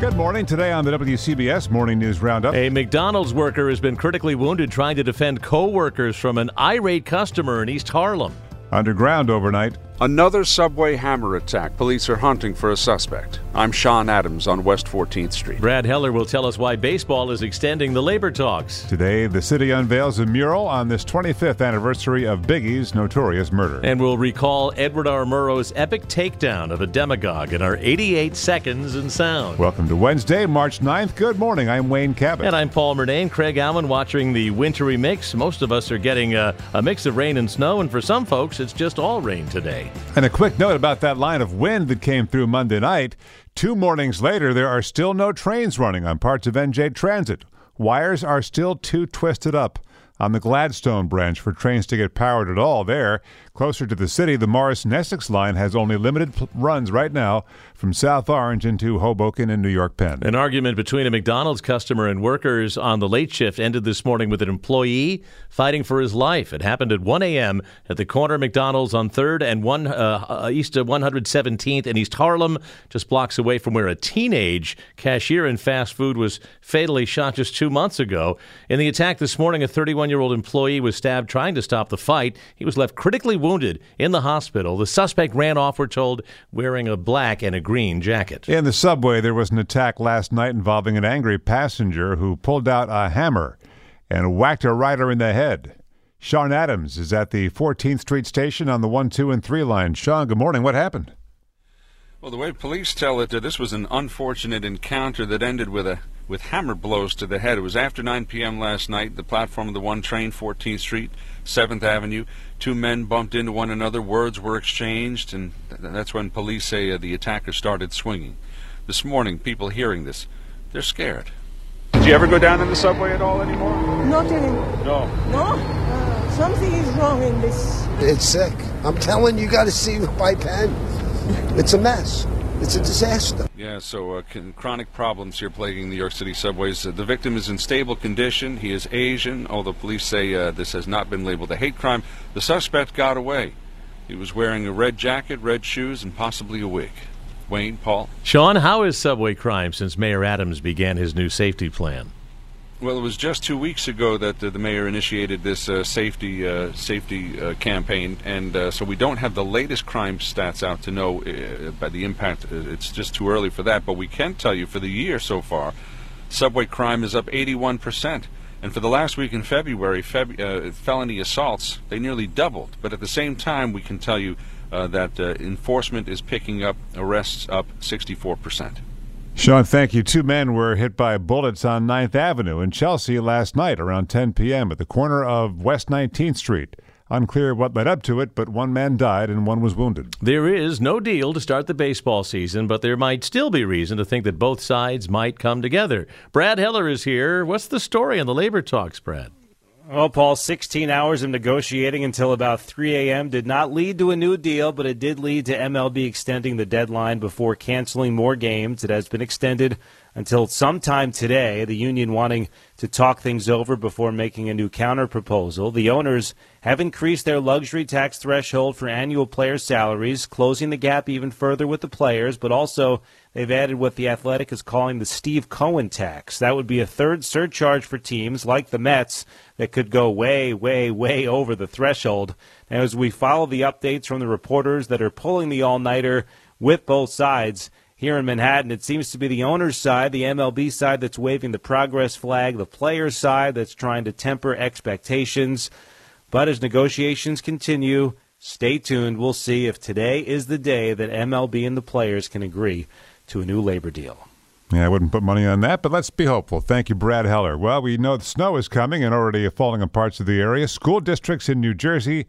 Good morning. Today on the WCBS Morning News Roundup. A McDonald's worker has been critically wounded trying to defend co-workers from an irate customer in East Harlem. Underground overnight. Another subway hammer attack. Police are hunting for a suspect. I'm Sean Adams on West 14th Street. Brad Heller will tell us why baseball is extending the labor talks. Today, the city unveils a mural on this 25th anniversary of Biggie's notorious murder. And we'll recall Edward R. Murrow's epic takedown of a demagogue in our 88 seconds in sound. Welcome to Wednesday, March 9th. Good morning. I'm Wayne Cabot. And I'm Paul Murnane. Craig Allen watching the wintry mix. Most of us are getting a, a mix of rain and snow, and for some folks, it's just all rain today. And a quick note about that line of wind that came through Monday night. Two mornings later, there are still no trains running on parts of NJ Transit. Wires are still too twisted up on the Gladstone branch for trains to get powered at all there. Closer to the city, the Morris and Essex line has only limited runs right now from South Orange into Hoboken and New York Penn. An argument between a McDonald's customer and workers on the late shift ended this morning with an employee fighting for his life. It happened at 1 a.m. at the corner McDonald's on 3rd and 1 uh, East of 117th in East Harlem, just blocks away from where a teenage cashier in fast food was fatally shot just two months ago. In the attack this morning, a 31 year old employee was stabbed trying to stop the fight. He was left critically wounded in the hospital. The suspect ran off, we're told, wearing a black and a green jacket. In the subway, there was an attack last night involving an angry passenger who pulled out a hammer and whacked a rider in the head. Sean Adams is at the 14th Street station on the 1, 2, and 3 line. Sean, good morning. What happened? Well, the way police tell it, uh, this was an unfortunate encounter that ended with a with hammer blows to the head. It was after 9 p.m. last night. The platform of the one train, 14th Street, 7th Avenue. Two men bumped into one another. Words were exchanged, and th- that's when police say uh, the attacker started swinging. This morning, people hearing this, they're scared. Did you ever go down in the subway at all anymore? Not anymore. No. No? Uh, something is wrong in this. It's sick. I'm telling you, you got to see by pen. It's a mess. It's a disaster. Yeah, so uh, con- chronic problems here plaguing New York City subways. Uh, the victim is in stable condition. He is Asian, although police say uh, this has not been labeled a hate crime. The suspect got away. He was wearing a red jacket, red shoes, and possibly a wig. Wayne, Paul? Sean, how is subway crime since Mayor Adams began his new safety plan? Well, it was just two weeks ago that uh, the mayor initiated this uh, safety uh, safety uh, campaign, and uh, so we don't have the latest crime stats out to know uh, by the impact. Uh, It's just too early for that, but we can tell you for the year so far, subway crime is up 81 percent, and for the last week in February, Feb- felony assaults they nearly doubled. But at the same time, we can tell you that enforcement is picking up, arrests up 64 percent. Sean, thank you. Two men were hit by bullets on 9th Avenue in Chelsea last night around 10 p.m. at the corner of West 19th Street. Unclear what led up to it, but one man died and one was wounded. There is no deal to start the baseball season, but there might still be reason to think that both sides might come together. Brad Heller is here. What's the story on the labor talks, Brad? Well, Paul, 16 hours of negotiating until about 3 a.m. did not lead to a new deal, but it did lead to MLB extending the deadline before canceling more games. It has been extended until sometime today, the union wanting to talk things over before making a new counter proposal. The owners have increased their luxury tax threshold for annual player salaries, closing the gap even further with the players, but also they've added what the Athletic is calling the Steve Cohen tax. That would be a third surcharge for teams like the Mets that could go way, way, way over the threshold. Now, as we follow the updates from the reporters that are pulling the all nighter with both sides, Here in Manhattan, it seems to be the owner's side, the MLB side that's waving the progress flag, the players' side that's trying to temper expectations. But as negotiations continue, stay tuned. We'll see if today is the day that MLB and the players can agree to a new labor deal. Yeah, I wouldn't put money on that, but let's be hopeful. Thank you, Brad Heller. Well, we know the snow is coming and already falling in parts of the area. School districts in New Jersey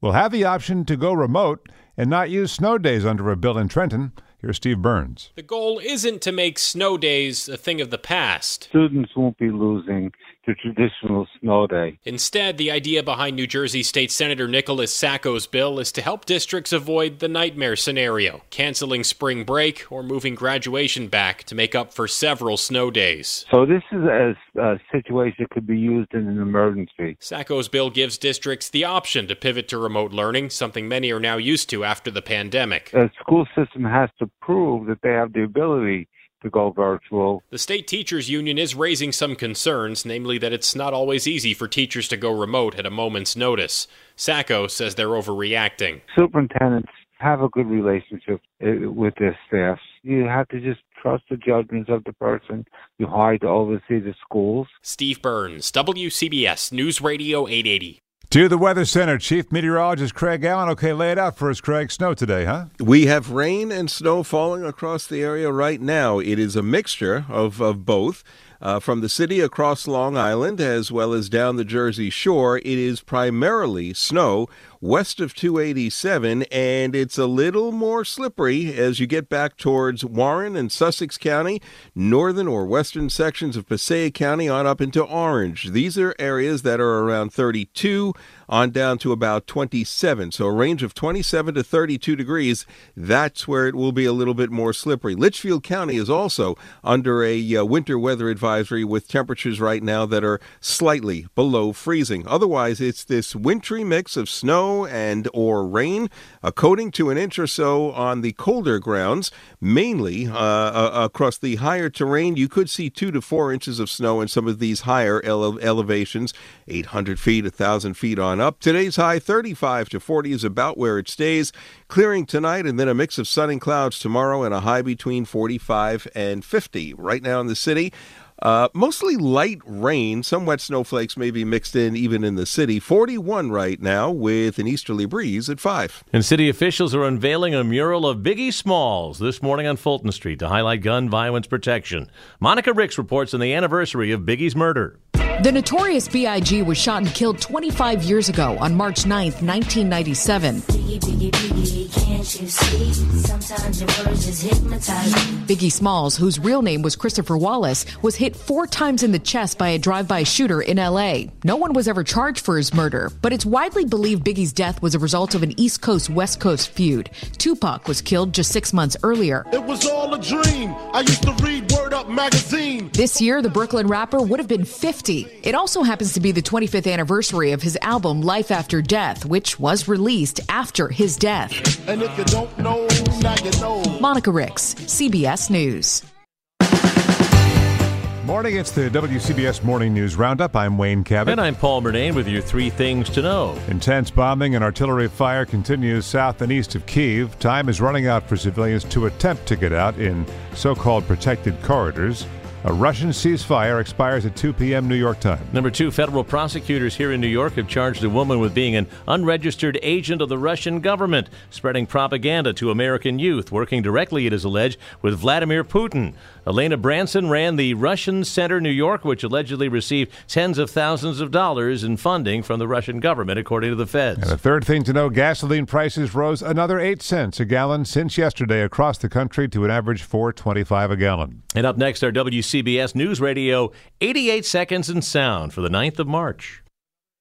will have the option to go remote and not use snow days under a bill in Trenton. Here's Steve Burns. The goal isn't to make snow days a thing of the past. Students won't be losing the traditional snow day. Instead, the idea behind New Jersey State Senator Nicholas Sacco's bill is to help districts avoid the nightmare scenario, canceling spring break or moving graduation back to make up for several snow days. So this is a, a situation that could be used in an emergency. Sacco's bill gives districts the option to pivot to remote learning, something many are now used to after the pandemic. A school system has to prove that they have the ability to go virtual. The state teachers union is raising some concerns, namely that it's not always easy for teachers to go remote at a moment's notice. Sacco says they're overreacting. Superintendents have a good relationship uh, with their staff. You have to just trust the judgments of the person you hire to oversee the schools. Steve Burns, WCBS News Radio 880. To the Weather Center, Chief Meteorologist Craig Allen. Okay, lay it out for us, Craig. Snow today, huh? We have rain and snow falling across the area right now. It is a mixture of, of both. Uh, from the city across Long Island as well as down the Jersey Shore, it is primarily snow west of 287, and it's a little more slippery as you get back towards Warren and Sussex County, northern or western sections of Passaic County on up into Orange. These are areas that are around 32 on down to about 27. So a range of 27 to 32 degrees. That's where it will be a little bit more slippery. Litchfield County is also under a uh, winter weather advisory with temperatures right now that are slightly below freezing. Otherwise, it's this wintry mix of snow and or rain, a coating to an inch or so on the colder grounds, mainly uh, uh, across the higher terrain. You could see two to four inches of snow in some of these higher ele- elevations, 800 feet, 1,000 feet on up. Today's high 35 to 40 is about where it stays. Clearing tonight and then a mix of sun and clouds tomorrow and a high between 45 and 50. Right now in the city, uh, mostly light rain. Some wet snowflakes may be mixed in even in the city. 41 right now with an easterly breeze at 5. And city officials are unveiling a mural of Biggie Smalls this morning on Fulton Street to highlight gun violence protection. Monica Ricks reports on the anniversary of Biggie's murder. The notorious B.I.G. was shot and killed 25 years ago on March 9, 1997. Biggie, Biggie, Biggie, Biggie Smalls, whose real name was Christopher Wallace, was hit four times in the chest by a drive-by shooter in L.A. No one was ever charged for his murder, but it's widely believed Biggie's death was a result of an East Coast-West Coast feud. Tupac was killed just six months earlier. It was all a dream. I used to read Word Up magazine. This year, the Brooklyn rapper would have been 50. It also happens to be the 25th anniversary of his album Life After Death, which was released after his death. And if you don't know, now you know. Monica Ricks, CBS News. Morning, it's the WCBS Morning News Roundup. I'm Wayne Cabot. And I'm Paul Murnane with your three things to know. Intense bombing and artillery fire continues south and east of Kiev. Time is running out for civilians to attempt to get out in so called protected corridors. A Russian ceasefire expires at 2 p.m. New York time. Number two, federal prosecutors here in New York have charged a woman with being an unregistered agent of the Russian government, spreading propaganda to American youth, working directly, it is alleged, with Vladimir Putin. Elena Branson ran the Russian Center New York, which allegedly received tens of thousands of dollars in funding from the Russian government, according to the feds. And the third thing to know gasoline prices rose another 8 cents a gallon since yesterday across the country to an average 4.25 a gallon. And up next, our WCBS News Radio 88 seconds in sound for the 9th of March.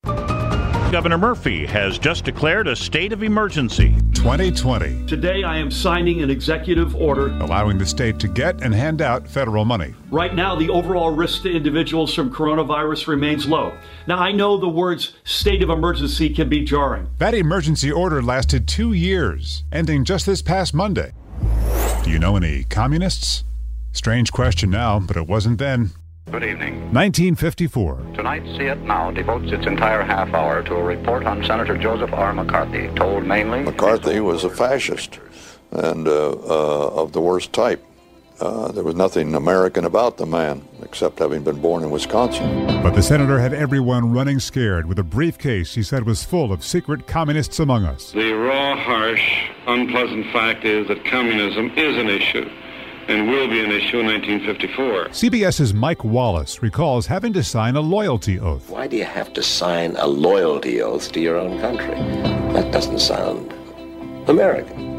Governor Murphy has just declared a state of emergency. 2020. Today, I am signing an executive order allowing the state to get and hand out federal money. Right now, the overall risk to individuals from coronavirus remains low. Now, I know the words state of emergency can be jarring. That emergency order lasted two years, ending just this past Monday. Do you know any communists? Strange question now, but it wasn't then. Good evening. 1954. Tonight, See It Now devotes its entire half hour to a report on Senator Joseph R. McCarthy, told mainly. McCarthy was a fascist and uh, uh, of the worst type. Uh, there was nothing American about the man except having been born in Wisconsin. But the senator had everyone running scared with a briefcase he said was full of secret communists among us. The raw, harsh, unpleasant fact is that communism is an issue and will be an issue in 1954. CBS's Mike Wallace recalls having to sign a loyalty oath. Why do you have to sign a loyalty oath to your own country? That doesn't sound American.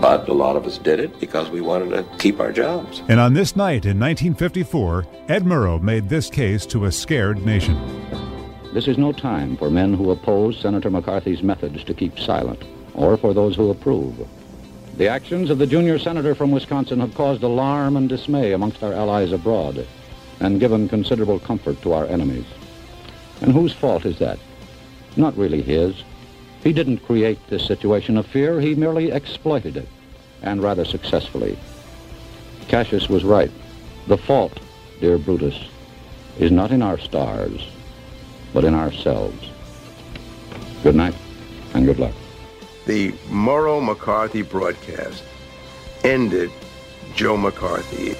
But a lot of us did it because we wanted to keep our jobs. And on this night in 1954, Ed Murrow made this case to a scared nation. This is no time for men who oppose Senator McCarthy's methods to keep silent, or for those who approve. The actions of the junior senator from Wisconsin have caused alarm and dismay amongst our allies abroad and given considerable comfort to our enemies. And whose fault is that? Not really his. He didn't create this situation of fear, he merely exploited it, and rather successfully. Cassius was right. The fault, dear Brutus, is not in our stars, but in ourselves. Good night, and good luck. The Murrow McCarthy broadcast ended Joe McCarthy.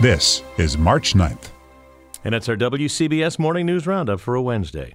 This is March 9th. And it's our WCBS Morning News Roundup for a Wednesday.